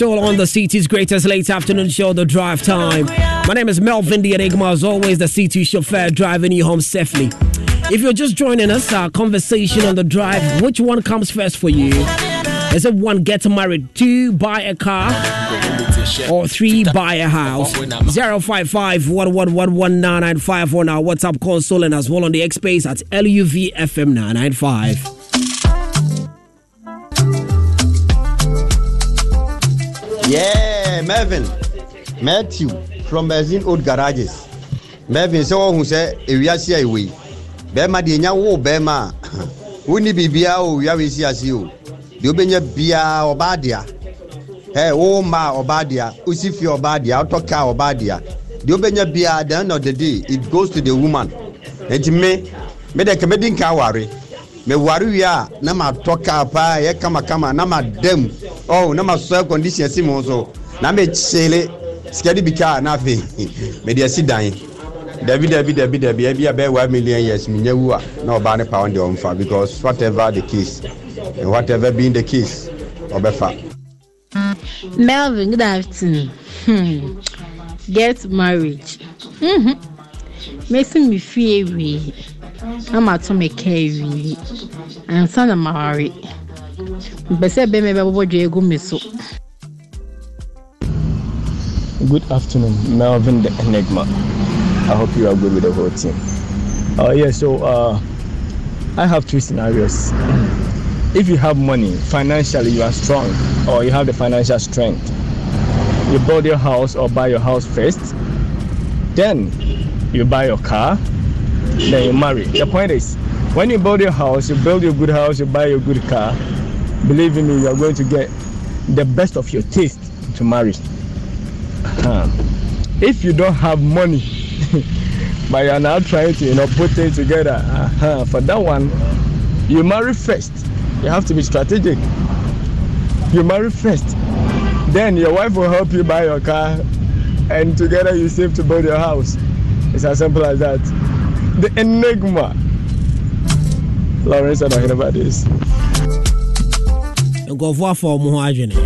still on the city's greatest late afternoon show, The Drive Time. My name is Melvin the Enigma, as always, the city chauffeur driving you home safely. If you're just joining us, our conversation on the drive, which one comes first for you? Is it one, get married, two, buy a car, or three, buy a house? 055 on our WhatsApp console and as well on the X Space at LUVFM 995. Yeah, Mervin. Matthew from Bezin Old Garages. Mervin sɛ wɔhu sɛ ewiase a ewe bɛrima deɛ nya wo bɛrima a wonni biribiara o wia wesi ase o. Deɛ wobɛnya biara ɔbaa dea. Ɛ wo mma ɔbaa dea wosi fie ɔbaa dea wotɔ kaa ɔbaa dea. Deɛ wobɛnya biara the end of the day it goes to the woman. Nti me me de kɛmɛdi nka aware meware wie a na matɔ kaa paa ɛyɛ kamakama na madam oh na masɔ condition si mu so na mekyele sika de bi kaa na afei mede asi dan dabi dabi dabi dabi ebi a bɛyɛ one million years menya wu a na ɔbaa ne pound deɛ ɔmfa because whatever the case whatever being the case ɔbɛfa Melvin, good afternoon. Hmm. Get married. Mm-hmm. Making me feel we. I'm at to make we. And son of so. Good afternoon, Melvin the Enigma. I hope you are good with the whole team. Uh, yeah, so uh, I have two scenarios. if you have money, financially you are strong, or you have the financial strength, you build your house or buy your house first, then you buy your car, then you marry. The point is, when you build your house, you build your good house, you buy your good car, believe in me, you are going to get the best of your taste to marry. Uh-huh. If you don't have money, but you are now trying to you know put things together, uh-huh. for that one, you marry first. You have to be strategic. You marry first, then your wife will help you buy your car, and together you save to build your house. It's as simple as that. The enigma. Lawrence about this. nkɔfoɔ afa ɔmo ho adwene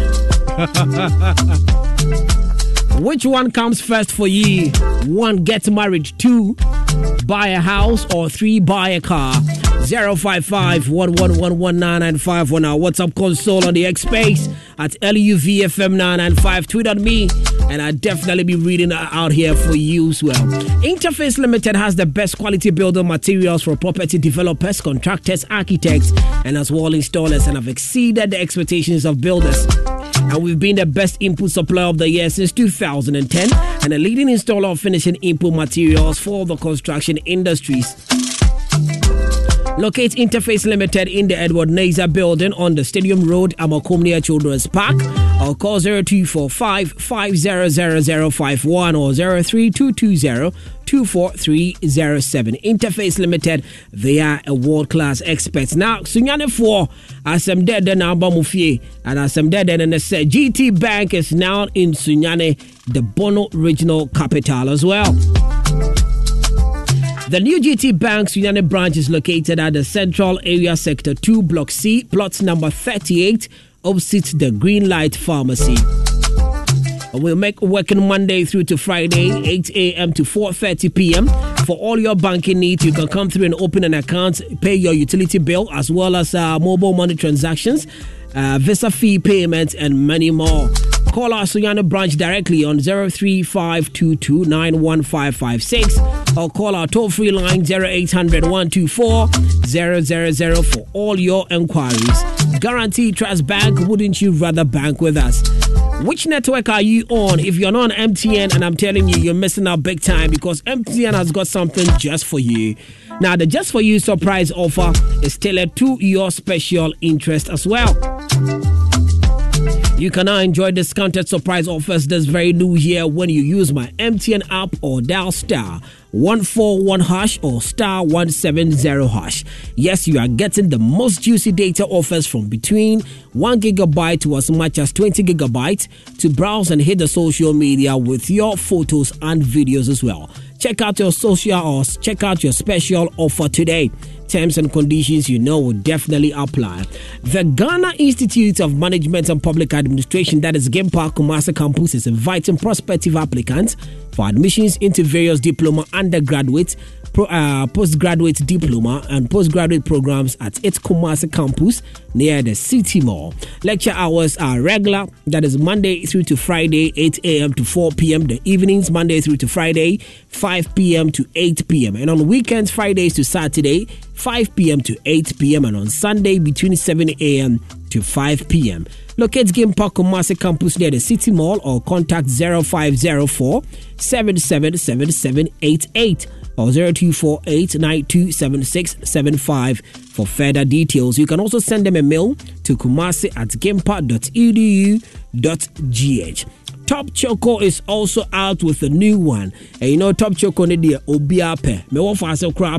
which one comes first for you one get married. Two buy a house. Or three buy a car. 055 1111995 on our WhatsApp console on the X Space? At LUVFM995. Tweet at me, and I'll definitely be reading out here for you as well. Interface Limited has the best quality building materials for property developers, contractors, architects, and as well installers, and have exceeded the expectations of builders and we've been the best input supplier of the year since 2010 and a leading installer of finishing input materials for the construction industries. Locate Interface Limited in the Edward Nazer building on the Stadium Road, Amakomnia Children's Park, or call 0245 500051 or 03220 24307. Interface Limited, they are a world class experts. Now, Sunyani 4, as I'm dead, then I'm Bamufie, and as I'm dead, then I said GT Bank is now in Sunyani, the Bono regional capital as well. The new GT Bank's United branch is located at the Central Area Sector 2, Block C, plot number 38, opposite the Green Light Pharmacy. We'll make working Monday through to Friday, 8 a.m. to 4:30 p.m. For all your banking needs, you can come through and open an account, pay your utility bill, as well as uh, mobile money transactions, uh, visa fee payments, and many more. Call our Sunyani branch directly on 03522915556 or call our toll free line 0800 124 000 for all your enquiries. Guaranty Trust Bank, wouldn't you rather bank with us? Which network are you on? If you're not on MTN, and I'm telling you, you're missing out big time because MTN has got something just for you. Now, the Just For You surprise offer is tailored to your special interest as well. You can now enjoy discounted surprise offers this very new year when you use my MTN app or dial star 141 hash or star 170 hash. Yes, you are getting the most juicy data offers from between 1 gigabyte to as much as 20 gigabytes to browse and hit the social media with your photos and videos as well. Check out your social or check out your special offer today. Terms and conditions you know will definitely apply. The Ghana Institute of Management and Public Administration, that is GIMPA Kumasi campus, is inviting prospective applicants for admissions into various diploma, undergraduate, uh, postgraduate diploma, and postgraduate programs at its Kumasi campus near the City Mall. Lecture hours are regular, that is Monday through to Friday, 8 a.m. to 4 p.m. The evenings, Monday through to Friday, 5 p.m. to 8 p.m. And on weekends, Fridays to Saturday, 5 p.m. to 8 p.m. And on Sunday, between 7 a.m. to 5 p.m. Locate GIMPA Kumasi campus near the City Mall or contact 0504 777788 or 0248 for further details. You can also send them a mail to kumasi at gimpa.edu.gh. Top Choco is also out with a new one. And you know, Top Choco ne deɛ obiara pɛ. Mewɔ fa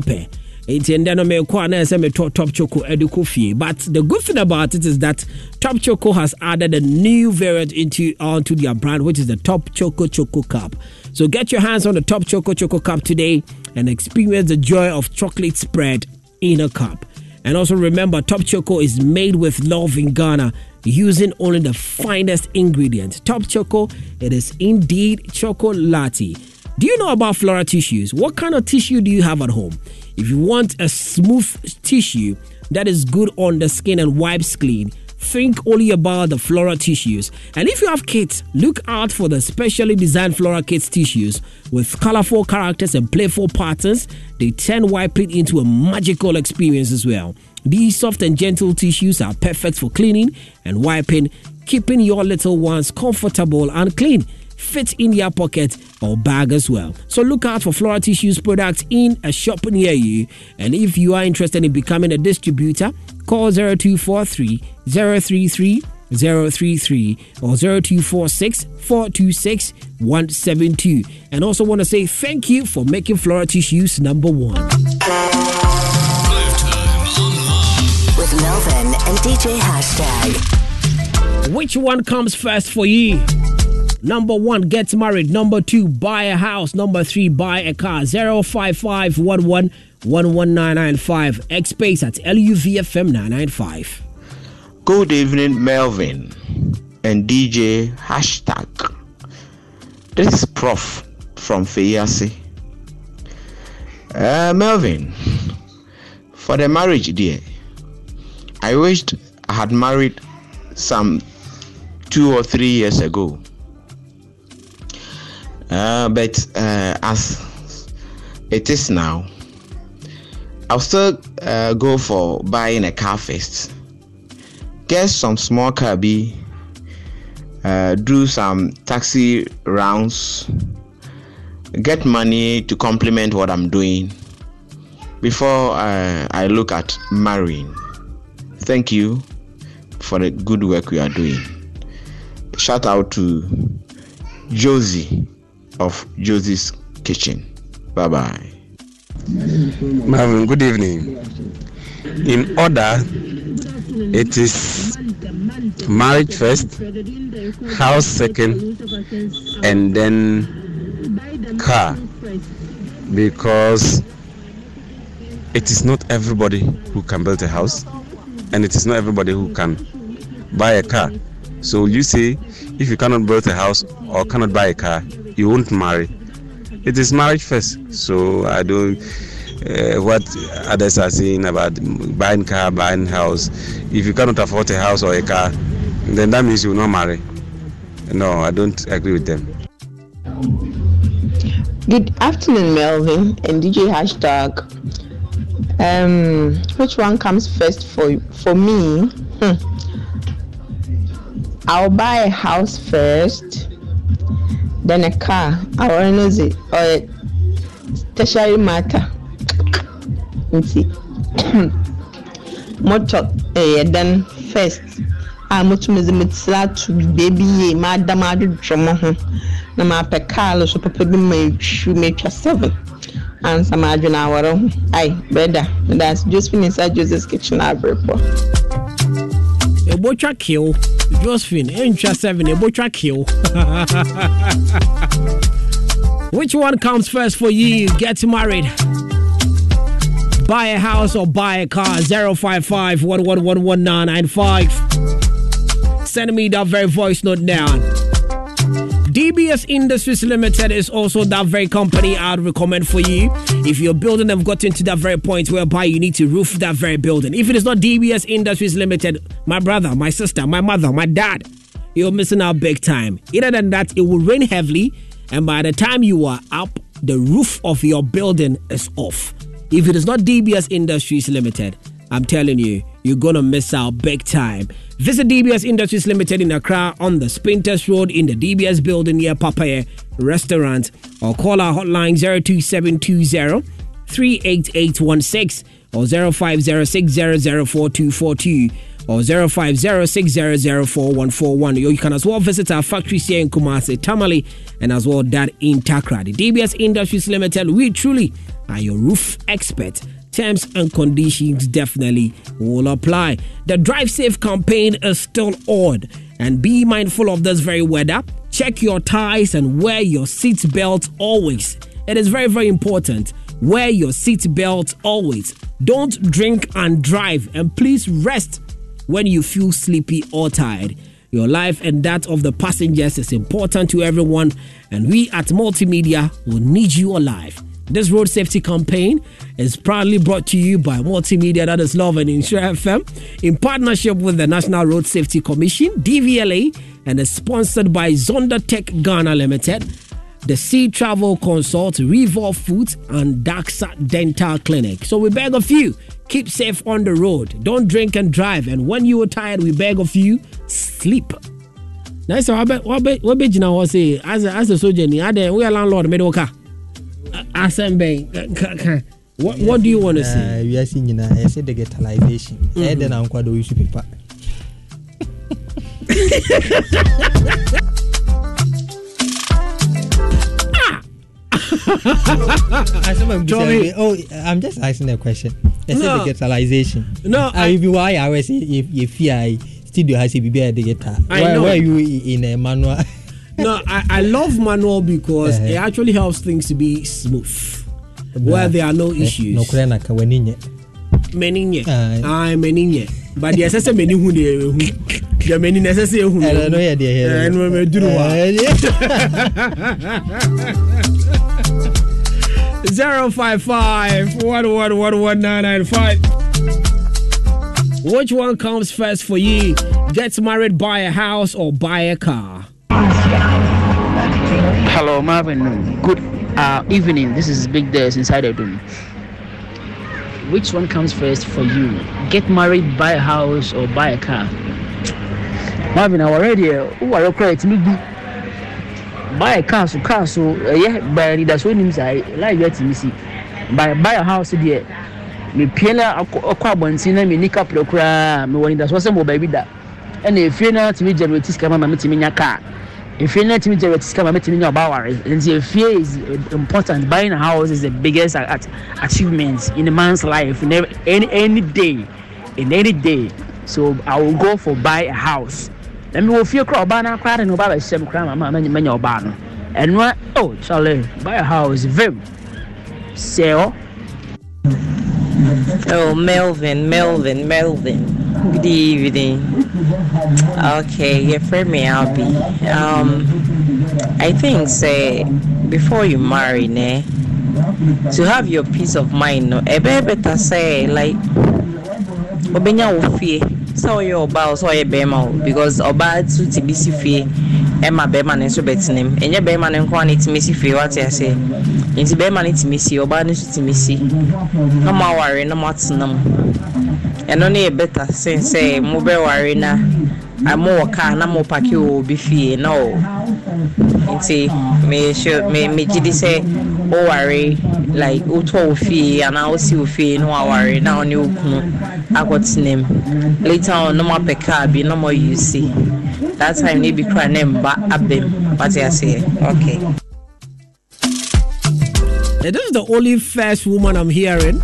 pɛ. Nti ndɛ no mekɔ a na metɔ Top Choco ɛde kɔ fie. But the good thing about it is that Top Choco has added a new variant into onto their brand, which is the Top Choco Choco Cup. So get your hands on the Top Choco Choco Cup today and experience the joy of chocolate spread in a cup. And also remember, Top Choco is made with love in Ghana using only the finest ingredients. Top Choco, it is indeed chocolate. Do you know about Flora tissues? What kind of tissue do you have at home? If you want a smooth tissue that is good on the skin and wipes clean, think only about the Flora tissues. And if you have kids, look out for the specially designed Flora Kids tissues with colorful characters and playful patterns. They turn wiping into a magical experience as well. These soft and gentle tissues are perfect for cleaning and wiping, keeping your little ones comfortable and clean. Fit in your pocket or bag as well. So look out for Flora Tissues products in a shop near you. And if you are interested in becoming a distributor, call 0243 033 033 or 0246 426 172. And also want to say thank you for making Flora Tissues number one. With Melvin and DJ Hashtag. Which one comes first for you? Number one, get married. Number two, buy a house. Number three, buy a car. 055 X space at LUVFM 995. Good evening, Melvin and DJ hashtag. This is Prof from Fayasi. Uh, Melvin, for the marriage, dear, I wished I had married some two or three years ago. Uh, but uh, as it is now, I'll still uh, go for buying a car first. Get some small car B, uh, do some taxi rounds, get money to complement what I'm doing before uh, I look at marrying. Thank you for the good work we are doing. Shout out to Josie of Josie's Kitchen. Bye bye. Marvin, good evening. In order, it is marriage first, house second, and then car. Because it is not everybody who can build a house, and it is not everybody who can buy a car. So you see, if you cannot build a house or cannot buy a car, you won't marry. It is marriage first. So I don't. Uh, what others are saying about buying car, buying house. If you cannot afford a house or a car, then that means you will not marry. No, I don't agree with them. Good afternoon, Melvin and DJ hashtag. Um, which one comes first for for me? Hmm. I'll buy a house first, then a car. Know it or tertiary matter. Nti motor eh, ɛyɛ dan first ah, a motumi dze metsira ato beebi eh, yie maada m'adwodwo mo ho na mapɛ kaa so papa bi ma etwi metwa seven ansa m'adwene awɔre ho ai brɛda meda ase josephine inside joseph's kitchen abrepɔ. Ebotwa kill josephine eh, entwa seven ebotwa kill which one comes first for you? Get married. Buy a house or buy a car 055 Send me that very voice note now. DBS Industries Limited is also that very company I'd recommend for you. If your building have got into that very point whereby you need to roof that very building. If it is not DBS Industries Limited, my brother, my sister, my mother, my dad, you're missing out big time. Other than that, it will rain heavily, and by the time you are up, the roof of your building is off. If it is not DBS Industries Limited, I'm telling you, you're gonna miss out big time. Visit DBS Industries Limited in Accra on the Spintex Road in the DBS building near Papaya Restaurant or call our hotline 02720 38816 or 0506004242 or 0506004141. You can as well visit our factories here in Kumasi, Tamale, and as well that in Takra. The DBS Industries Limited, we truly are your roof expert. Terms and conditions definitely will apply. The Drive Safe campaign is still on, and be mindful of this very weather. Check your ties and wear your seat belt always. It is very, very important. Wear your seat belt always. Don't drink and drive, and please rest when you feel sleepy or tired. Your life and that of the passengers is important to everyone, and we at Multimedia will need you alive. This road safety campaign is proudly brought to you by Multimedia, that is Love and Insure FM, in partnership with the National Road Safety Commission, DVLA, and is sponsored by Zonda Tech Ghana Limited, the Sea Travel Consult, Revolve Foods, and Daxa Dental Clinic. So we beg of you, keep safe on the road. Don't drink and drive. And when you are tired, we beg of you, sleep. Nice. What bet? What? What bet? You know say? As a as a soldier, we are landlord. Car. Asɛm what, what do you want to say wiase nyinaa ɛyɛ sɛ digitalization ɛyɛ dɛ na nkwa dɛ ɔyusu pepa Tommy, oh, I'm just asking a question. It's no. digitalization. No, ah, I, if you are, I will say if if you studio has a BBI digital. Why, why are you in a manual? no, I, I love manual because uh-huh. it actually helps things to be smooth where there are no eh, issues. No krena ka weninye. Meninye. Ah, meninye. But the assessor meni hu de hu. The meni necessary hu. Eh, no ye de here. Eh, no me duru wa. Zero five five one one one one nine nine five. Which one comes first for you? Get married, buy a house, or buy a car? Hello, Marvin. Good uh, evening. This is Big Days inside the room. Which one comes first for you? Get married, buy a house, or buy a car? Marvin, I already. Who are credit me? Buy a car, so car, so uh, yeah, buy that's what him say. Like that, me see. Buy buy a house there. Me piela akɔ abɔnten na me nika pere koraa me wɔ ni da so sɛ mo baabi da ɛna efie na tumi generate sika ma ma me tumi nya car efie no tumi gye sika ma mɛtumi nya aware nti efie is important. Buying a house is the biggest achievement in a man's life. In any any day. In any day. So i will go for buy a house. Na mi wɔ fie kora ɔbaa na akora de na ɔbaa bɛhyɛ mu kora ma ma mɛnya ɔbaa no ɛnua oh charlie buy a house vim. Sell. Oh, Melvin, Melvin, Melvin. Good evening. Okay, your friend me I'll be. Um, I think say before you marry, ne, to have your peace of mind, no, ebe better say like, obenya ofie. So your boss or your bema because oba tu tibisi fie. ɛma bɛrima no nso bɛtena mu ɛnyɛ bɛrima no nko a ne tumi si fie wate ase nti bɛrima no tumi si ɔbaa no nso tumi si na mo aware na mo atena mu ɛno no yɛ better sen sɛ mo bɛware na mo wɔ kaa na mo pake wɔ obi fie na o nti megye di sɛ woware like wotɔ wo fie anaa wosi wo na waware na wo ne wo later on na mo apɛ bi na mo that time ne bi kura ne mba abem wate aseɛ okay. This is the only first woman I'm hearing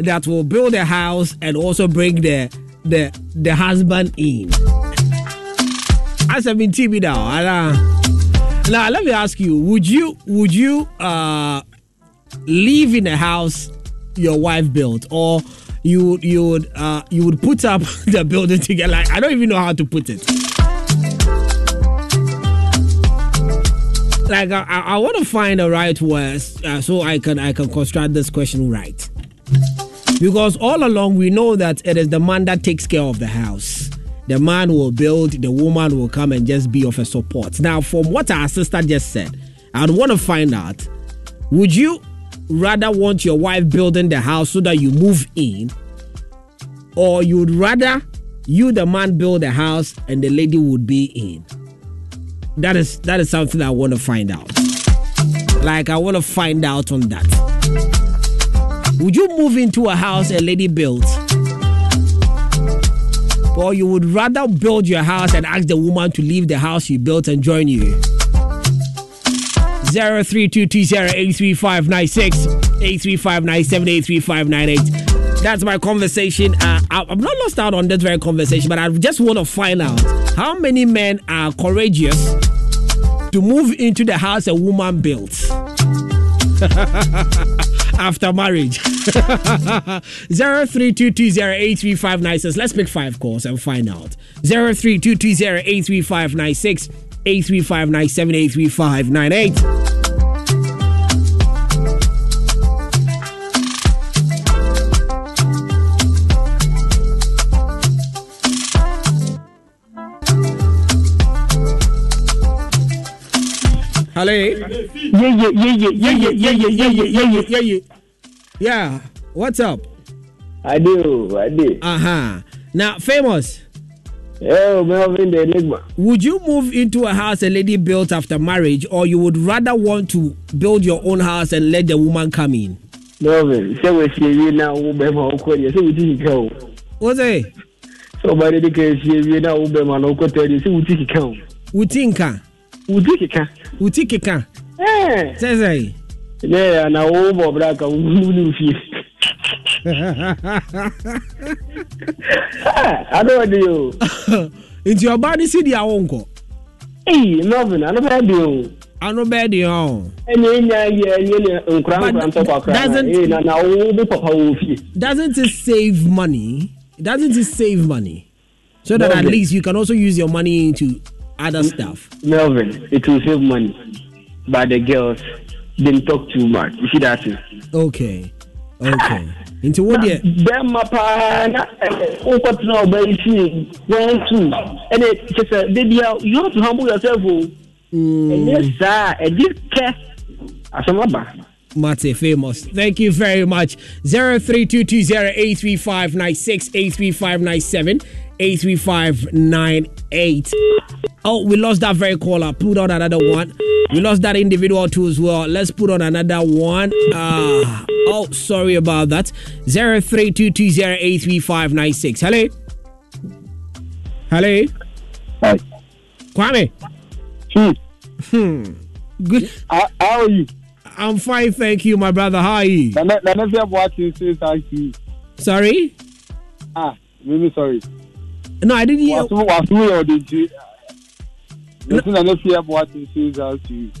that will build a house and also bring the the the husband in. As I've been TV now, now let me ask you: Would you would you uh live in a house your wife built, or you you would uh, you would put up the building together. Like I don't even know how to put it. Like I, I, want to find the right words uh, so I can I can construct this question right. Because all along we know that it is the man that takes care of the house. The man will build, the woman will come and just be of a support. Now, from what our sister just said, I'd want to find out would you rather want your wife building the house so that you move in, or you'd rather you, the man, build the house and the lady would be in? That is that is something I want to find out. Like I want to find out on that. Would you move into a house a lady built? Or you would rather build your house and ask the woman to leave the house you built and join you? 0322083596, That's my conversation. Uh, I'm not lost out on this very conversation, but I just want to find out how many men are courageous to move into the house a woman built after marriage. 0322083596. Let's pick five calls and find out. 0322083596. 83597 83598. Hello. Yeah, yeah, yeah, yeah, yeah, yeah, yeah, yeah, yeah, yeah, yeah, yeah, yeah. Yeah. What's up? I do, I do. Uh huh. Now, famous. Oh, Melvin the Enigma. Would you move into a house a lady built after marriage, or you would rather want to build your own house and let the woman come in? Melvin, say we see you now, Ubema Okoye, say we didn't go. What's it? Somebody that can see you now, Ubema Okoye, say we didn't go. Utinka. Utikika wuti keka wuti keka sɛsɛe dɛ ana wowobɔ bra ka wonumne fie adɔde o nti ɔbaa no si deɛ awo nkɔ nɔven ano bɛɛ deɛ o ano bɛɛ deɛ o ɛne nya yɛ nyɛ ne nkora nkora ntɔkwakra na na wo bi papa wo fie doesn't it save money? Doesn't it save money? So that at least you can also use your money to other stuff. Melvin, it will save money, but the girls didn't talk too much. You see that? too. Okay, okay. Into what deɛ. bɛrima paa na nkɔtena ɔba yi fie one two ɛna kyɛ sɛ baby you have to humble yourself oh. mm. o. ɛnyɛ saa ɛdi kɛ asɛm aba. Mate famous. Thank you very much. 0322083596 83597 83598. Oh, we lost that very caller. Put on another one. We lost that individual too as well. Let's put on another one. Uh, oh, sorry about that. 0322083596. Hello. Hello. Hi. Kwame. Hmm. Hmm. Good. How, how are you? I'm fine, thank you, my brother. How are you? Nana, Nana, watching says thank you. Sorry? Ah, really sorry. No, I didn't hear.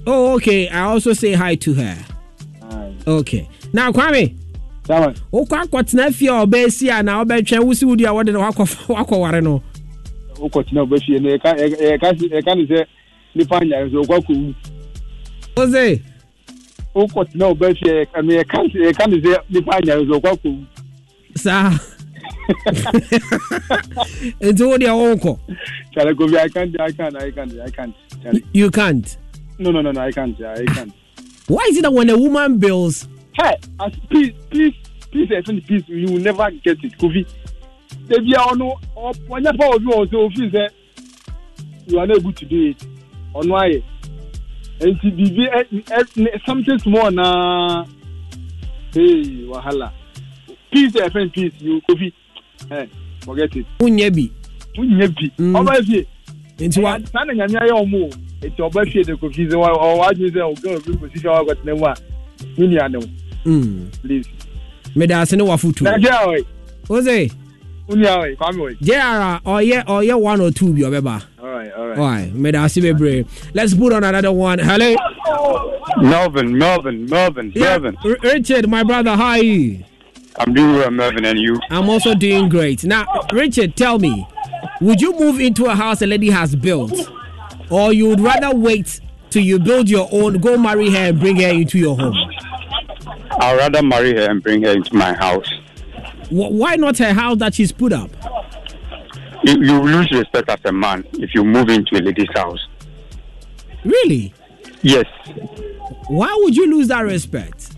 Oh, okay. I also say hi to her. Hi. Okay. Now, Kwame. wokɔ akɔtena fie a ɔbɛasi a na wobɛtwɛn wosi wodi a wɔde no wakɔware no wokɔtena wobɛfie no ɛka ne sɛ nipa nyare so wokɔ akɔwu ose wokɔtena wobɛfie ɛka ne sɛ nipa nyare so wokɔ akɔwu saa nti wo deɛ Charlie Kobe, I can't, I can't, I can't, I can't. Charlie. you can't No, no, no, no, I can't, I can't. why is it that when a woman builds Hey, as peace, peace, peace, I think peace, you will never get it, Kofi. Ebi a ọnu ọnyẹ pa obi wọn sọ ofin sẹ you are not able to do it ọnu ayẹ nti bibi ẹ ẹ something small na hey wahala peace eh, ẹ fẹ peace you Kofi Hey, forget it. Wúnyẹ bi. Wúnyẹ bi. Mm. Ọba efie. Nti wa. Saa na nyame ayé ọmọ o. Nti ọba efie de kofi sẹ ọwọ adi sẹ ọ̀gá òbí kò sisi ọwọ akọtena mu a. Wúnyẹ anẹ o. Please. Mẹ̀dà ase ni wà futu. Ẹ jẹ́ àwọ̀ yìí. Ose. Wúnyẹ àwọ̀ yìí kwami wọ̀ yìí. JR ọ̀yẹ́ one or two bi ọbẹ̀ ba. Alright alright. Alright mẹ̀dà ase bebree. Let's put on another one. Hello. Melvin Melvin Melvin yeah. Melvin. Richard my brother how are you? I'm doing well, Melvin, and you? I'm also doing great. Now, Richard, tell me, would you move into a house a lady has built, or you would rather wait till you build your own, go marry her, and bring her into your home? I'd rather marry her and bring her into my house. Wh- Why not her house that she's put up? You, you lose respect as a man if you move into a lady's house. Really? Yes, Why would you lose that respect?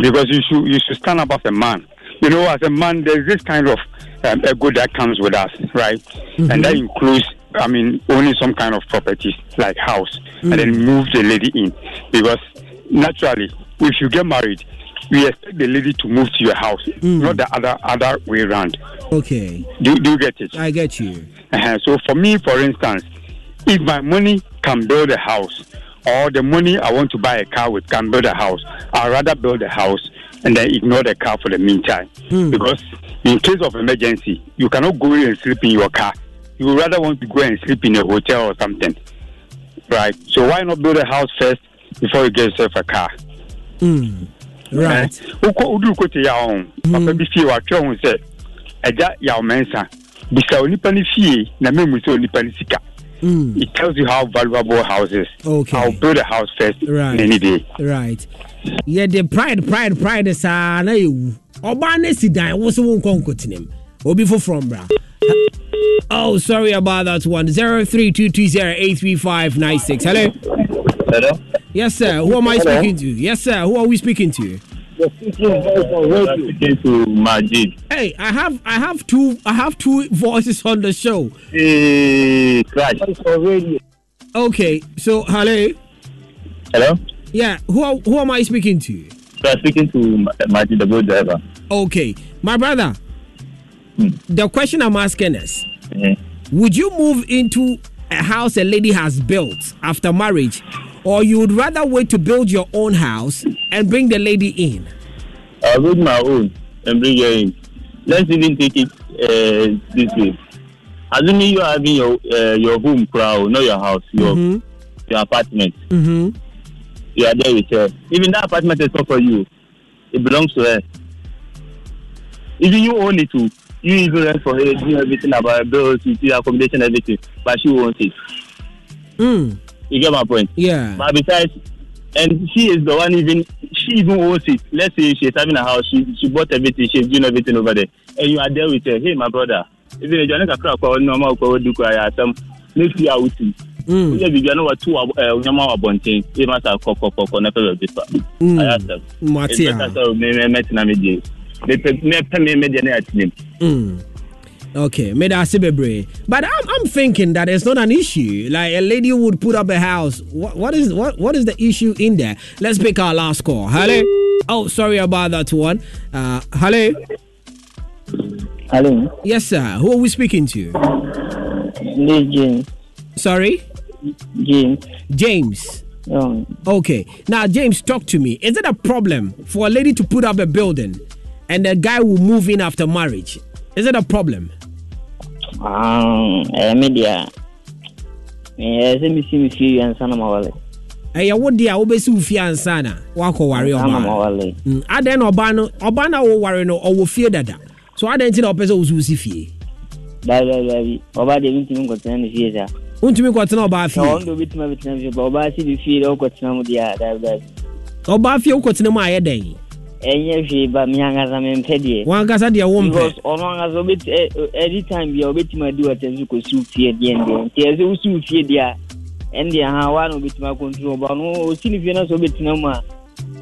Because you should you should stand up as a man. You know, as a man, there's this kind of um, ego that comes with us, right? And that includes, I mean, owning some kind of property like house, and then move the lady in. Because naturally, if you get married, we expect the lady to move to your house, not the other other way around. Okay, Do, do you get it? I get you. Uh-huh. So for me, for instance, if my money can build a house, or the money I want to buy a car with can build a house, I'd rather build a house and then ignore the car for the meantime. Hmm. Because in case of emergency, you cannot go and sleep in your car. You would rather want to go and sleep in a hotel or something. Right? So why not build a house first before you get yourself a car? Mm. Right. wokɔ woduru kote yɛ ho papa bi fie watwerɛ ho sɛ agya yaw mɛnsa bisa onipa no fie na memu sɛ onipa no sika Mm. it tells you how valuable a house is Okay. i'll build a house first Right. any day Right. Yeah, the pride, pride, pride saa na ewu. Ɔbaa ne si dan wo so wo nkɔ nkotenem. Obi foforɔ mbra. Oh, sorry about that one. Zero three two two zero eight three five nine six. Hello. Hello. Yes, sir. Who am I Hello? speaking to? Yes, sir. Who are we speaking to? Speaking to Majid. Hey, I have I have two I have two voices on the show. Hey. Okay, so hello. Hello. Yeah, who are, who am I speaking to? So I'm speaking to Ma- Majid, the boat driver. Okay, my brother. The question I'm asking is, Mhm. would you move into a house a lady has built after marriage, or you would rather wait to build your own house and bring the lady in? I'll build my own and bring her in. Let's even take it uh, this way. Assuming you mean you are having your uh, your home crowd, not your house, your your apartment. Mm-hmm. You are there with her. Even that apartment is not for you. It belongs to her. Even you own it too. You even rent for her, do everything about bills, utility, accommodation, everything. But she owns it. Mm. You get my point? Yeah. But besides, and she is the one even she even owns it. Let's say she's having a house, she she bought everything, she's doing everything over there, and you are there with her. Hey, my brother, even if you're not a crack or normal or do cry, some make you out. Mm. Yeah, you know what two uh nyama wa bonten. You must have koko koko na pele bifa. Mm. I asked them. Mate It's a. better so me me me tina me die. Me pe me pe me me die na atinim. Okay, made us bebre. But I'm, I'm thinking that it's not an issue. Like a lady would put up a house. What, what is what what is the issue in there? Let's pick our last call. Hello. Oh, sorry about that one. Uh, hello. Hello. Yes, sir. Who are we speaking to? This James. Sorry. James. James. Um, Okay. Now, James, talk to me. Is it a problem for a lady to put up a building and the guy will move in after marriage? Is it a problem? Um, eh, media. Eh, sɛ mesi me fie wie ansa na mawale ɛyɛ wo deɛ a wobɛsi wo fie ansa na na ɔbaa mawale. Mm, adɛn na ɔbaa no ɔbaa no a woware no ɔwɔ fie dada. So adɛn nti na ɔpɛ sɛ wo so wosi fie. Daabi daabi daabi ɔbaa deɛ mentumi nkɔtena ne fie saa. Wontumi kɔtena ɔbaa fie. Ɔno deɛ abɛtena fie ba ɔbaa si ne fie deɛ wokɔtena mu deɛ a ɔbaa fie wokɔtena mu a ɛyɛ dɛn? Ɛnyɛ hwee ba me ankasa mempɛ deɛ wankasa deɛ wompɛ because ɔno ankasa wobɛti ɛ- ɛ- anytime bia wobɛtumi adi watɛm so kɔsi wo fie deɛ ndeɛ nti ɛsɛ wosi wo fie deɛ a ɛndeɛ ha waa na wobɛtumi akɔntro ɔba no ɔsi ne fie no sɛ wobɛtena mu a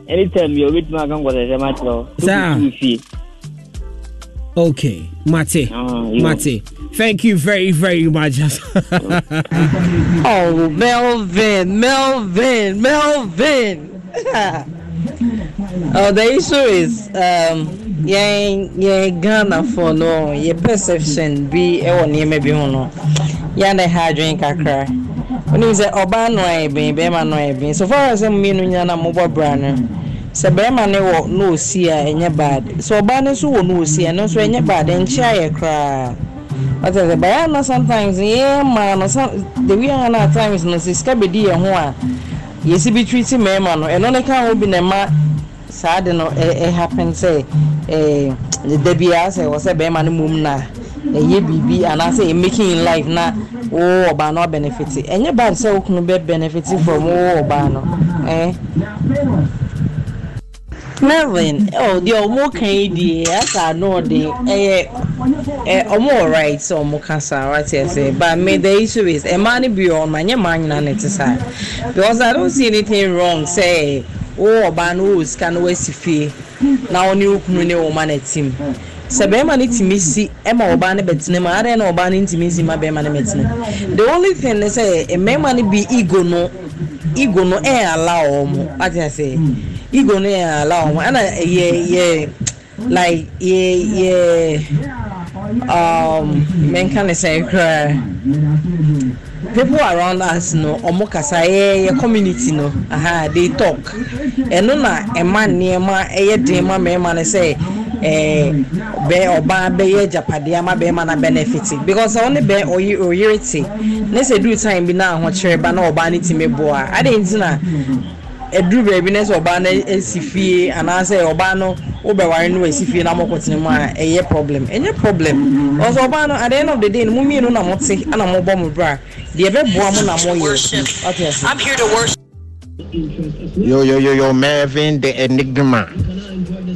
anytime bia wobɛtumi aka nkɔsɛsɛm akyerɛ wo sɛ wo fie. Okay mate you- mate. Thank you very very much. Oh, Melvin, Melvin, Melvin. oh, the issue is, um, yɛn yɛn Ghanafoɔ no yɛ perception bi ɛwɔ nneɛma bi ho no. Yɛn na ɛha adwene kakra onim sɛ ɔbaa no ayɛ bɛn bɛrima no ayɛ bɛn so far as mmienu nyinaa na mobɔ bra no sɛ bɛrima no wɔ no osi a bad. Sɛ ɔbaa no nso wɔ no osi a ɛno nso ɛnyɛ bad ɛnkyɛ ayɛ koraa wata sɛ bɛyɛ no sometimes yɛn mmaa no the way a no at times no sɛ sika bɛdi yɛn yɛsi bi treat mmarima no ɛno ne ka ho bi na ɛma saa de no ɛ happen sɛ ɛɛ da biara sɛ wɔ sɛ bɛrima no mum na ɛyɛ biribi anaasɛ ɛ making in life na wo ɔbaa no benefit ɛnyɛ bad sɛ wo kunu bɛ benefit from wo ɔbaa no ɛɛ. melvin oh deɛ ɔmo kan yi deɛ asa ano ɔde ɛyɛ alright sɛ ɔmo kasa wate ɛsɛ but me the issue is mmaa no bi ɔmo anyɛ mmaa nyinaa na ɛte saa because i don't see anything wrong sɛ wo ɔbaa no wo sika no wasi fie na ɔne wo kunu ne wɔn ma na tim sɛ bɛrima no tumi si ɛma ɔbaa no bɛtena mu adeɛ na ɔbaa no ntumi si ma bɛrima no bɛtena the only thing ne sɛ mmarima no bi ego no. Ego no ɛyɛ ala wɔn wate ɛsɛ ego no yɛ ala wɔn ɛna yɛ yɛ like yɛ yɛ um menka ne sɛ koraa people around us no ɔmo kasa community no aha they talk. Ɛno na ɛma nneɛma ɛyɛ den ma mmarima no sɛ ɛɛ bɛ ɔbaa bɛyɛ japadeɛ ama bɛrima na benefit. Because ɔne bɛ ɔyi ɔyere te ne sɛ duru time bi na ahokyere ba na ɔbaa ne ti mi boa adi nti na ɛduru baabi na sɛ ɔbaa no esi fie anaasɛ ɔbaa no wobɛware no esi fie na mɔkɔ tena mu a ɛyɛ problem ɛnyɛ problem ɔsɛ ɔbaa no at the end of the day no mu mmienu na mo te ɛna mo mo bra deɛ ɛbɛboa mo na mo yɛ ɔte ase. I'm here to worship. Yo, yo, yo, yo, Mervin, the Enigma.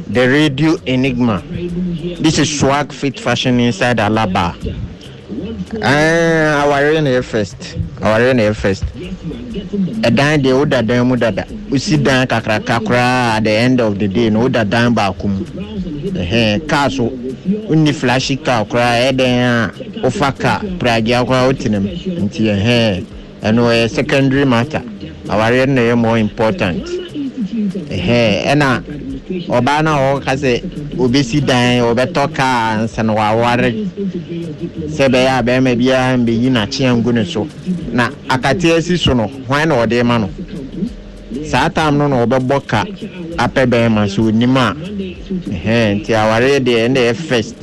The radio Enigma. This is swag fit fashion inside Alaba. Ah, our rain air first. Our rain air first. ɛdan deɛ woda dan mu dada. Wosi dan kakraka koraa at the end of the day no woda dan baako mu. Kaa so wonni flashy car koraa ɛdɛn a wofa car pragea koraa wotena mu. Nti ɛhɛn ɛno ɛyɛ secondary matter. Awareɛ no na ɛyɛ more important. Ɛhɛn ɛna ɔbaa no a wɔka sɛ obɛsi dan ɔbɛtɔ kaa ansa na waware sɛ bɛyɛ a bɛrima biara mbɛyi n'akyeɛ ngu ne so. Na akateɛ si so no hwan na ɔde ma no? Saa tam no na ɔbɛbɔ ka apɛ bɛrima so onim a ɛhɛn nti awareɛ deɛ ɛna yɛ first.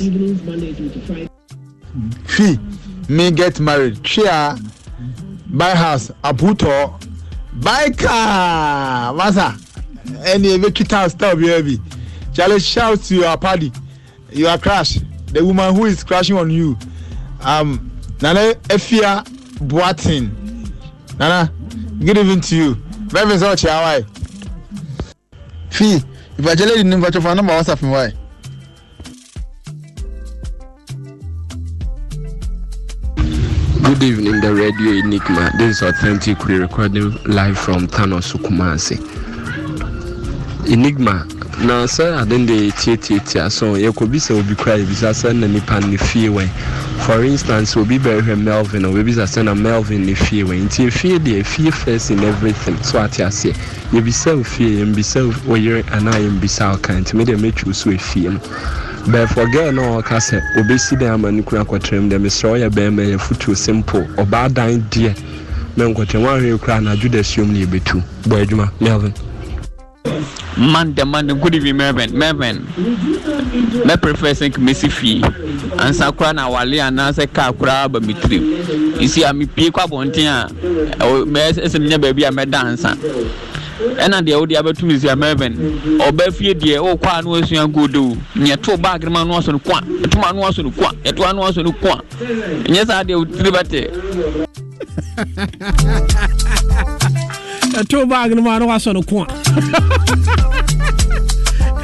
Fi me get married. Tria buy house aputɔ buy car. Masa ɛni ebe kita house tell bi ɛbi charlie shout to your party you are crash the woman who is crashing on you um, nana efia boatin nana good evening to you bẹẹbi sọ ọkya awa fi ìfàjẹ́ lady ní nfàjọ́ fún anamọ̀ whatsapp mi wáyé. Good evening, the Radio Enigma. This is Authentic recording live from Thanos Kumasi. Enigma, na sɛ ade de tiatiatia so yɛkɔbi sɛ obi kora yɛbisa sɛ na nipa ne fie wɛn for instance obi bɛhwɛ melvin obɛbisa sɛ na melvin ne fie wɛn nti efie deɛ efie first in everything so ate aseɛ yɛbisa ofie yɛmbisa oyere anaa yɛmbisa ɔka nti me deɛ mɛtwi so efie no but for girl no ɔka sɛ obɛsi dan ama ne kura akɔtɛrɛm dɛ mesrɛ ɔyɛ bɛrima yɛ fotuo simple. Ɔbaa dan deɛ mɛ nkɔtɛrɛm ahwɛ kura anadwo da suom ne yɛbɛtu bɔ adwuma melvin Monday, Monday, good evening, Mervin. Mervin, me prefer sɛ nkemesi fie ansa koraa na wale anaasɛ kaa koraa ba me tirim nsi a mepie kɔ abɔnten a ɛsɛ menyɛ baabi a mɛda ansa ɛna deɛ wode abɛtum si a Mervin ɔba fie deɛ wokɔ a na wasua godo nyɛto baage no ma no asɔ no ko a ɛtoma no asɔ no ko a yɛtoa no asɔ no ko a ɛnyɛ saa deɛ wotiri bɛte ɛto bag no mu a na wasɔ no ko a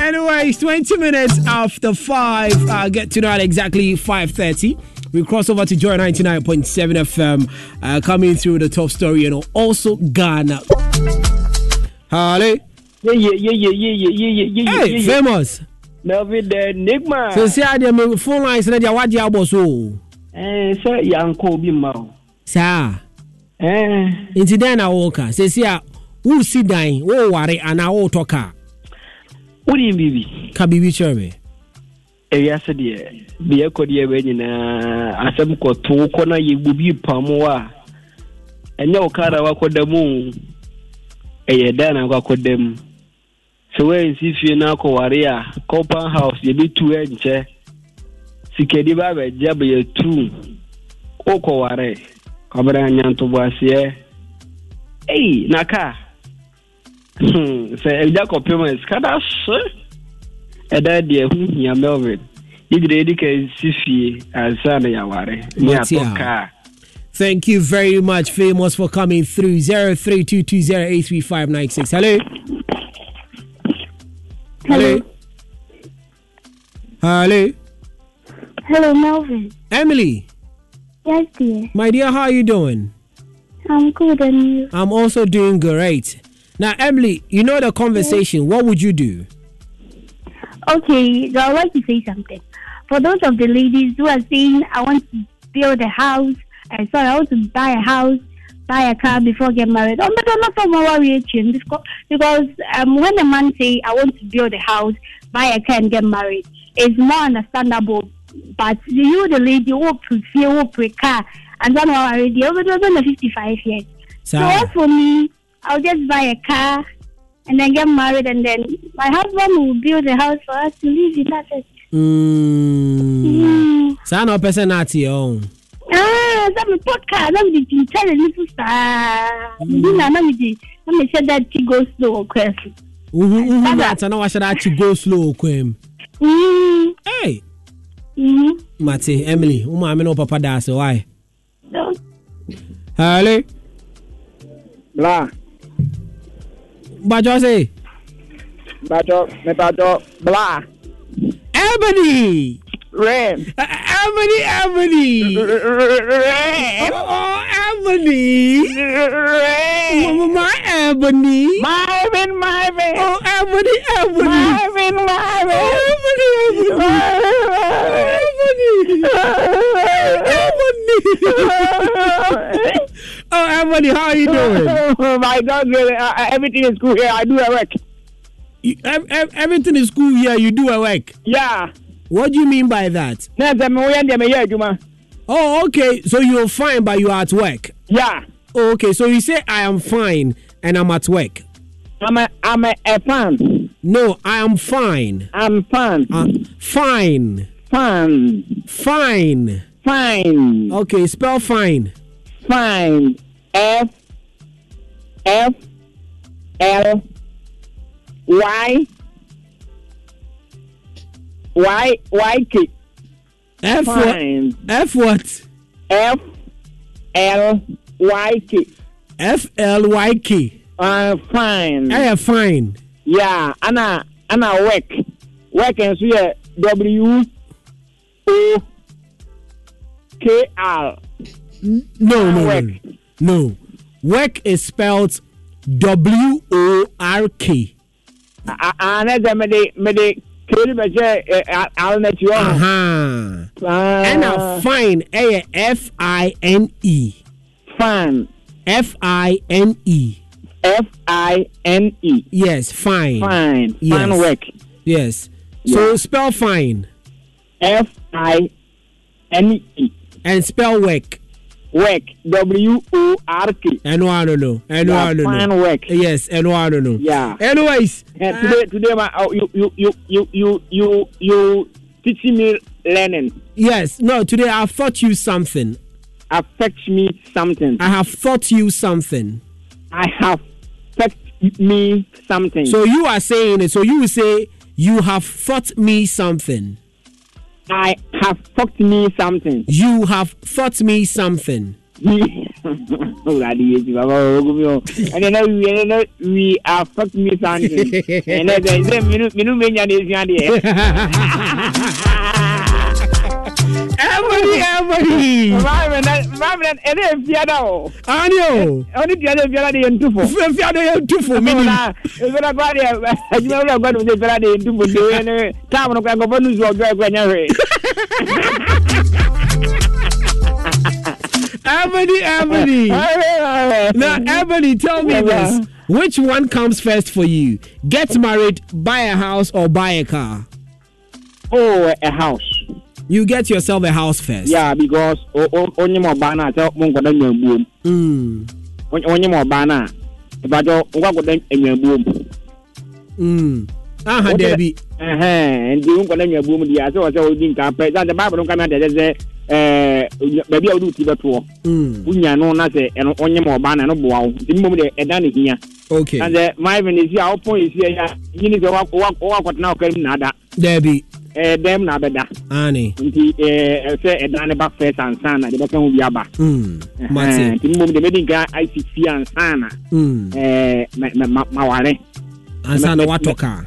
anyways 20 minutes after 5 uh, get to know at exactly 5.30 we cross over to Joy 99.7 FM, uh, coming through the top story and also Ghana. Hello. Yeah, yeah, yeah, yeah, yeah, yeah, yeah, Hey, yeah, famous. Melvin the Enigma. So, see, I me phone lines na dia wadi abo so. Eh, sɛ yanko bi ma o. Saa. Eh. Nti dan na wo ka. Se a woresi si dan, woware ware ana ka. Wodi biribi. Ka biribi kyerɛ me. Ewiase deɛ deɛ ɛkɔ deɛ ɛbɛ nyinaa asɛm kɔto kɔ na yɛbu bi pamo a ɛnyɛ wo kara wakɔda mu ɛyɛ dan na wakɔda mu sɛ woansi fie no akɔware a compound house yɛbɛtu ɛnkyɛ. Sikadi ba bɛgya bɛyɛtu wokɔware kɔbɛrɛ anyantoboaseɛ ei na hmm, kaa sɛ agya kɔpem a sika da hye ɛda deɛ ho hia melvin yɛgyina yɛdi ka si fie ansa na yɛaware ne atɔ kaa Thank you very much, famous, for coming through. Zero three two two zero eight three five nine six. Hello. Hello. Hello. Hello, Melvin. Emily. Yes, dear. My dear, how are you doing? I'm good, and you? I'm also doing great. Now, Emily, you know the conversation. What would you do? Okay, so I'd like to say something. For those of the ladies who are saying, I want to build a house, I sorry, I want to buy a house, buy a car before get married. Oh, but I'm not from our reaction because because um, when a man say I want to build a house, buy a car and get married, it's more understandable. But you, the lady, who prefer, who prefer car, and then already over the 55 years. So as for me, I'll just buy a car and then get married, and then my husband will build a house for us to live in. That's it. Mm. Saa na ɔpɛ sɛ na ate yɛ ɔn. Ah, sɛ me podcast na mede kyinkyɛre ne so saa bi na na mede na mehyɛ da ti go slow wɔ kwan so Uhu uhu na ata na wahyɛ go slow wɔ kwan mu. Mm. Hey. Mhm. Mate, Emily, wo maame ne wo papa da ase why? Hello. Bla. Bàjọ́ sè. Bàjọ́ mẹ́bàjọ́ bla. Ebony. Ram. Ebony, Ebony. Oh, Ebony. My Ebony. Marvin, Marvin. Oh, Ebony, Ebony. Marvin, Marvin. Oh, Ebony, Ebony. Ebony. Oh, Ebony, how are you doing? Oh, my God, really, uh, uh, everything is cool here. I do a work. You, ev- ev- everything is cool here. You do a work. Yeah. What do you mean by that? Na sɛ me woyɛ deɛ meyɛ adwuma. Oh, okay. So you're fine, but you're at work. Yeah. Oh, okay. So you say I am fine and I'm at work. I'm a, I'm a, a fan. No, I am fine. I'm fan. Uh, fine. Fan. Fine. Fine. Okay, spell fine. Fine. F F L Y Y Y K. F Fine. what? F what? F L Y K. F L Y K. Uh, fine. I am fine. Yeah, ana ana work. Work nso yɛ W O K R. No, no, no, no. Work is spelled W O R K. Sɛ mede mede kiri bɛ kyɛ al na ti hɔ. Uh-huh. Ah. Ɛna fine ɛyɛ F I N E. Fine. F I N E. F I N E. Yes, fine. Fine. Yes. Fine work. Yes. So spell fine. F I N E. And spell work. Work. W O R K. I know I don't know. I know Yeah, I don't know. fine work. Yes, I know I. Yeah. Anyways. Eh, today today ma oh, you you you you you you you teaching me learning. Yes. No, today I've taught you something. Affect me something. I have taught you something. I have affect me something. So you are saying it. So you say you have taught me something. I have taught me something. You have taught me something. Awurade Yesu baba ogun mi o ɛnna na wi ɛnna na wi affect me something ɛnna sɛ sɛ minu minu mi nya de esua deɛ. Everybody, everybody. Maame na maame na ɛna efia da o. Ani o. Ɔni tia de efia de yɛ ntufo. Efia de yɛ ntufo mi ni. Na efia kɔ de adwuma wura kɔ de efia de yɛ ntufo de o yɛ ne taamu kɔ nkɔfɔ nusu ɔjɔ ɛkɔ ɛnyɛ hwee. Ebony, Ebony. now, Ebony, tell me this. Which one comes first for you? Get married, buy a house, or buy a car? Oh, a house. You get yourself a house first. Yeah, because onye ma ɔbaa na sɛ mo nkɔda nyabuom. Onye ma ɔbaa na ìbàjọ́ nkɔ akɔda nyabuom. Aha, Debbie. Ɛhɛn, nti nkɔda nyabuom di ase wɔ sɛ odi nka pɛ sɛ baabu nka mi adɛ sɛ ɛɛ baabi a wode wo ti bɛtoɔ wonya no na sɛ ɛno ɔnyɛ ma ɔbaa na ɛno boa wo nti mmom deɛ ɛda ne hia okay. Na sɛ maivin ɛsi a wopɔn ɛsi ɛyɛ yini sɛ wowakɔtena wokara mu na ada daabi ɛɛ dɛm na abɛda ane nti ɛɛ sɛ ɛda ne ba fɛ sansan na de bɛka ho bi aba mate nti mmom deɛ mɛdi nka asi fie ansa na ɛɛ maware ansa na watɔ kaa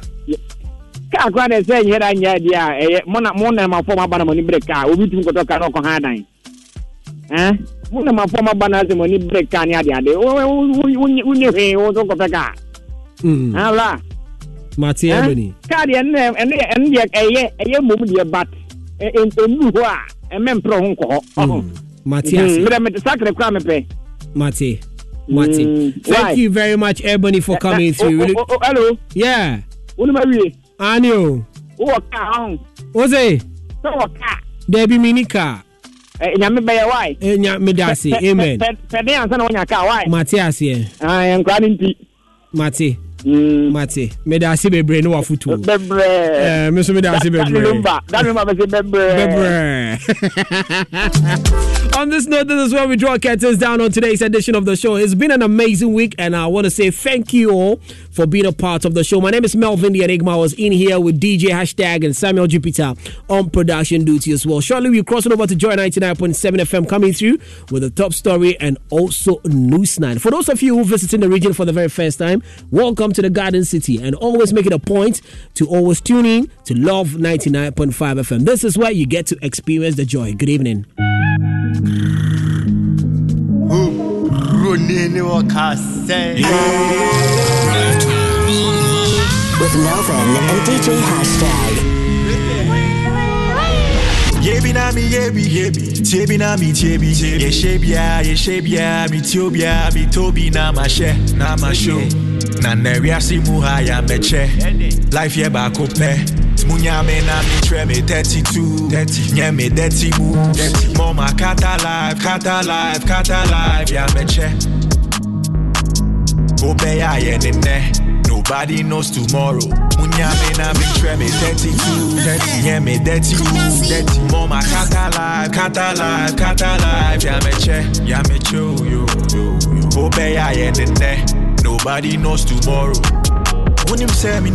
kaa kora de sɛ nyɛ da nyɛ deɛ a ɛyɛ mo na mo na ma fɔ ma ba na mo ni bere kaa obi tumi kɔtɔ kaa na ɔkɔ ha dan ɛn mo na ma fɔ ma ba na sɛ mo ni bere kaa ni ade ade wo wo wo nye hwee wo so kɔfɛ kaa ala mate ebony kaa deɛ ɛne ɛne ɛne deɛ ɛyɛ ɛyɛ mom deɛ bat emu hɔ a ɛmɛ mpere ho nkɔ hɔ mate ase mbere mɛ sakere kora mepɛ mate mate thank you very much ebony for coming through really hello yeah wọnú ma wie. ani o. wọ́n kaa ọ̀hún. o se. sọ wọ́n kaa. dẹbi mi ni kaa. ẹ nyame bẹyẹ wáyé. ẹ nya mi da se amen. pẹ̀lú yansan na wọ́n nya kaa wáyé. mate aseɛ. ẹ nkura ni nti. mate. Mate meda ase bebree ne wafotuo bebree me nso meda ase bebree on this note this is where we draw curtains down on today's edition of the show it's been an amazing week and i want to say thank you all for being a part of the show my name is melvin the enigma I was in here with dj hashtag and samuel jupiter on production duty as well shortly we're crossing over to joy 99.7 fm coming through with a top story and also news night for those of you who visiting the region for the very first time welcome to the Garden City and always make it a point to always tune in to Luv 99.5 FM. This is where you get to experience the joy. Good evening. With Melvin and DJ Hashtag. Yebi na mi yebi yebi. Tiebi na mi tiebi Yeshebia yeshebia Mi tiobia mi tobi na ma she Na ma show Na neria si muha ya meche Life ye ba kope Munya me na mi tre me 32 Nye me dirty move Mama kata life kata life kata life ya meche Obe ya ye nene Nobody knows tomorrow. Munya me na me tre me 32. Yeah, me dirty move. Dirty mama kata life, kata life, kata life. Yeah, me che, yeah, me cho, oh, yo, yo, yo. Obey I and the Nobody knows tomorrow. Say me.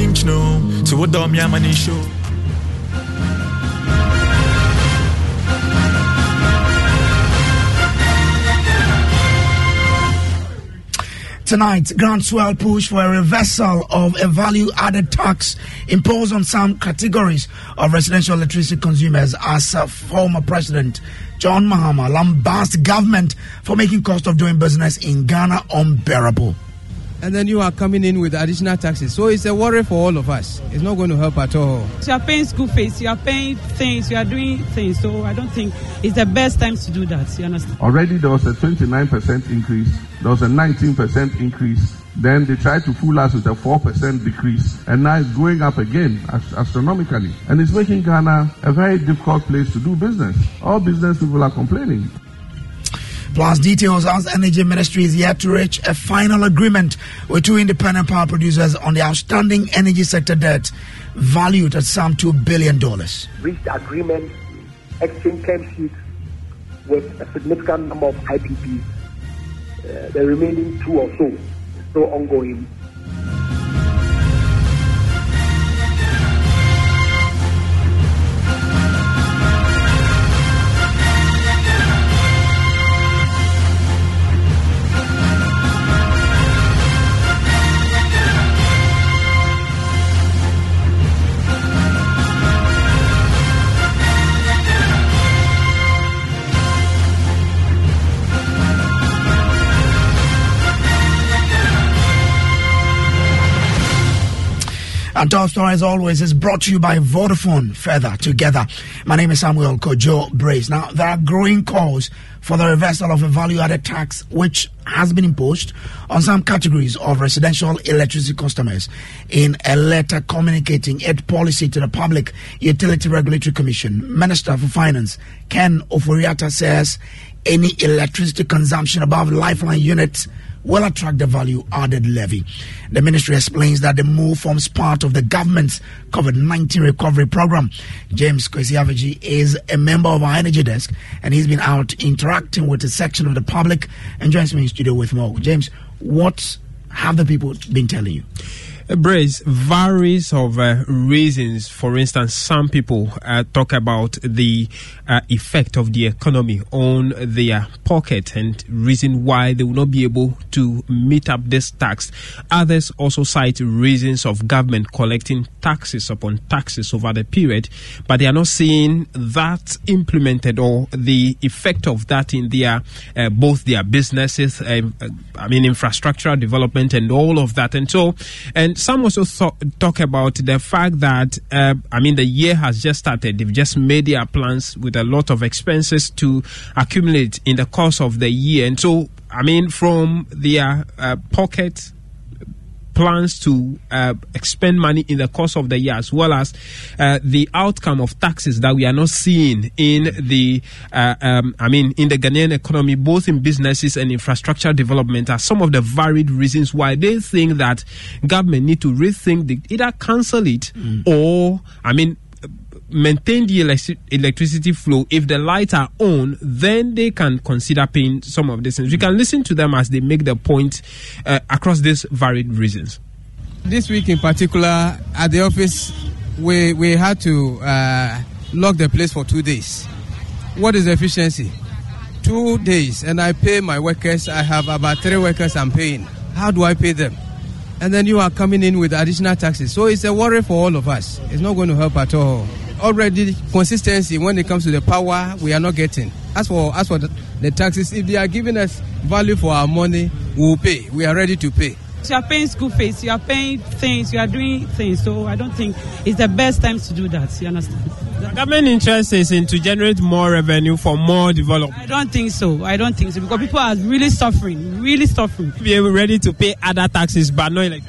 Tonight, groundswell push for a reversal of a value added tax imposed on some categories of residential electricity consumers as former President John Mahama lambasted government for making cost of doing business in Ghana unbearable. And then you are coming in with additional taxes. So it's a worry for all of us. It's not going to help at all. You are paying school fees, you are paying things, you are doing things. So I don't think it's the best time to do that. You understand? Already there was a 29% increase, there was a 19% increase. Then they tried to fool us with a 4% decrease. And now it's going up again astronomically. And it's making Ghana a very difficult place to do business. All business people are complaining. Plus details as Energy Ministry is yet to reach a final agreement with two independent power producers on the outstanding energy sector debt valued at some $2 billion. Reached agreement, exchange term sheets with a significant number of IPPs. Uh, the remaining two or so still ongoing. And Top Story, as always, is brought to you by Vodafone. Further together. My name is Samuel Kojo Brace. Now, there are growing calls for the reversal of a value added tax which has been imposed on some categories of residential electricity customers. In a letter communicating its policy to the Public Utility Regulatory Commission, Minister for Finance Ken Ofori-Atta says any electricity consumption above lifeline units will attract the value added levy. The ministry explains that the move forms part of the government's COVID 19 recovery program. James Kwesi is a member of our energy desk and he's been out interacting with a section of the public and joins me in studio with more. James, what have the people been telling you? Brace varies of uh, reasons. For instance, some people uh, talk about the uh, effect of the economy on their pocket and reason why they will not be able to meet up this tax. Others also cite reasons of government collecting taxes upon taxes over the period, but they are not seeing that implemented or the effect of that in their uh, both their businesses, um, uh, I mean, infrastructural development and all of that. And so, and some also th- talk about the fact that, uh, I mean, the year has just started. They've just made their plans with a lot of expenses to accumulate in the course of the year. And so, I mean, from their uh, pocket plans to uh, expend money in the course of the year, as well as uh, the outcome of taxes that we are not seeing in the, uh, um, I mean, in the Ghanaian economy, both in businesses and infrastructure development, are some of the varied reasons why they think that government need to rethink the, either cancel it mm. or, I mean, maintain the elec- electricity flow. If the lights are on, then they can consider paying some of these things. We can listen to them as they make the point uh, across these varied reasons. This week in particular, at the office, we, we had to uh, lock the place for two days. What is the efficiency? Two days, and I pay my workers. I have about three workers I'm paying. How do I pay them? And then you are coming in with additional taxes. So it's a worry for all of us. It's not going to help at all already consistency when it comes to the power we are not getting. As for as for the, the taxes, if they are giving us value for our money, we will pay. We are ready to pay. So You are paying school fees, you are paying things, you are doing things. So I don't think it's the best time to do that. You understand? The government interest is in to generate more revenue for more development. I don't think so. I don't think so because people are really suffering, really suffering. Be ready to pay other taxes, but not like.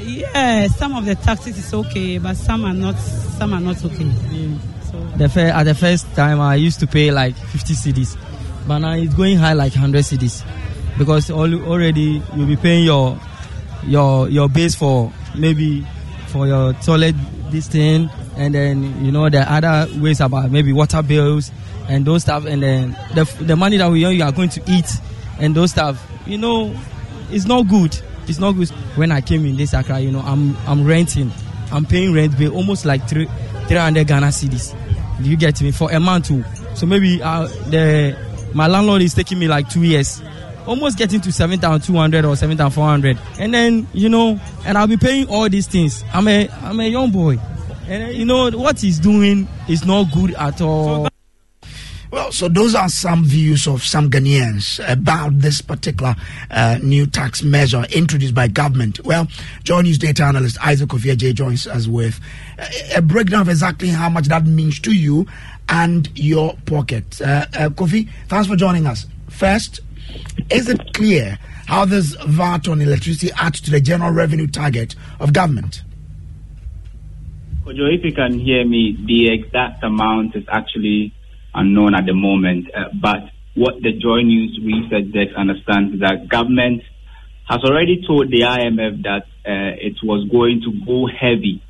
Yeah, some of the taxes is okay, but some are not. Some are not okay. Yeah, so. The fir- at the first time, I used to pay like 50 cedis, but now it's going high like 100 cedis because already you'll be paying your your your base for maybe for your toilet this thing, and then you know the other ways about maybe water bills and those stuff, and then the the money that we earn you are going to eat and those stuff. You know, it's not good it's not good. When I came in this Accra, you know, I'm I'm renting, I'm paying rent bill almost like three 300 Ghana cedis. You get me for a month too? So maybe uh, the my landlord is taking me like two years, almost getting to 7,200 or 7,400, and then you know, and I'll be paying all these things. I'm a I'm a young boy, and you know what he's doing is not good at all. So so those are some views of some Ghanaians about this particular uh, new tax measure introduced by government. Well, Joy News data analyst Isaac Kofi J joins us with a breakdown of exactly how much that means to you and your pocket. Uh, uh, Kofi, thanks for joining us. First, is it clear how this VAT on electricity adds to the general revenue target of government? Kojo, if you can hear me, the exact amount is actually unknown at the moment. Uh, but what the Joy News research desk understands is that government has already told the IMF that uh, it was going to go heavy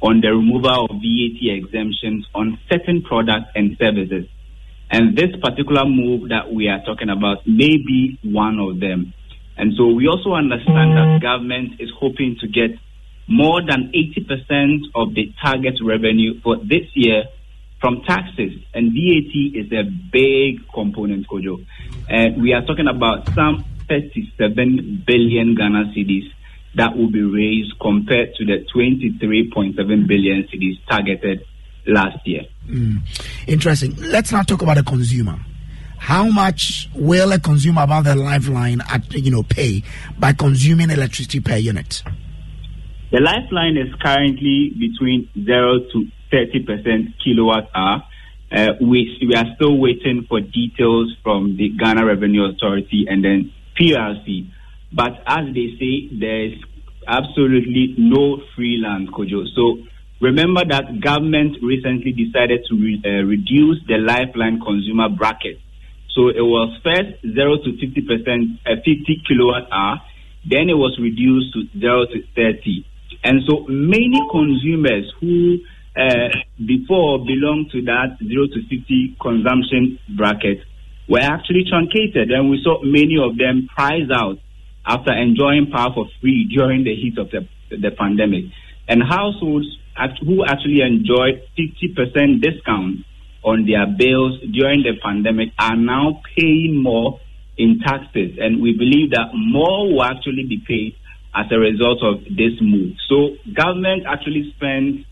on the removal of VAT exemptions on certain products and services. And this particular move that we are talking about may be one of them. And so we also understand that government is hoping to get more than 80% of the target revenue for this year from taxes, and VAT is a big component, Kojo. And we are talking about some 37 billion Ghana cedis that will be raised compared to the 23.7 billion cedis targeted last year. Mm. Interesting. Let's now talk about the consumer. How much will a consumer about the lifeline at you know pay by consuming electricity per unit? The lifeline is currently between zero to 30% kilowatt hour. Uh, we, we are still waiting for details from the Ghana Revenue Authority and then PLC. But as they say, there's absolutely no free land, Kojo. So remember that government recently decided to re, uh, reduce the lifeline consumer bracket. So it was first 0 to 50 percent, uh, 50 kilowatt hour. Then it was reduced to 0 to 30. And so many consumers who uh, before belonged to that 0 to 50 consumption bracket were actually truncated. And we saw many of them price out after enjoying power for free during the heat of the, the pandemic. And households act- who actually enjoyed 50% discount on their bills during the pandemic are now paying more in taxes. And we believe that more will actually be paid as a result of this move. So government actually spent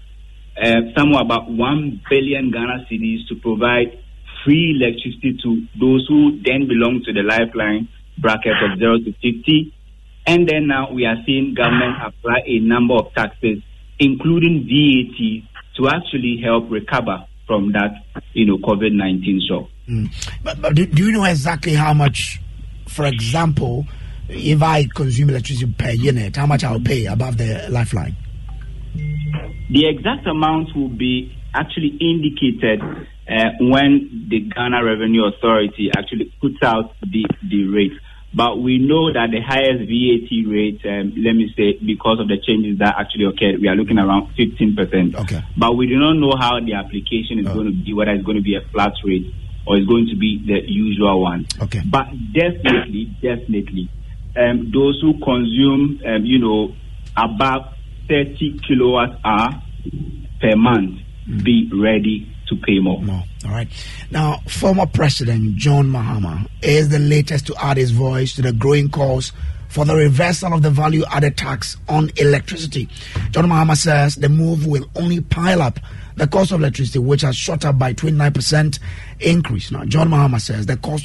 uh, somewhere about 1 billion Ghana cedis to provide free electricity to those who then belong to the lifeline bracket of 0 to 50. And then now we are seeing government apply a number of taxes, including VAT, to actually help recover from that, you know, COVID-19 shock. Mm. But, but do, do you know exactly how much, for example, if I consume electricity per unit, how much I'll pay above the lifeline? The exact amount will be actually indicated uh, when the Ghana Revenue Authority actually puts out the, the rate. But we know that the highest VAT rate, um, let me say, because of the changes that actually occurred, we are looking around 15%. Okay. But we do not know how the application is going to be, whether it's going to be a flat rate or it's going to be the usual one. Okay. But definitely, definitely, um, those who consume, um, you know, above 30 kilowatt hour per month, be ready to pay more. All right. Now, former President John Mahama is the latest to add his voice to the growing calls for the reversal of the value added tax on electricity. John Mahama says the move will only pile up the cost of electricity, which has shot up by 29% increase. Now, John Mahama says the cost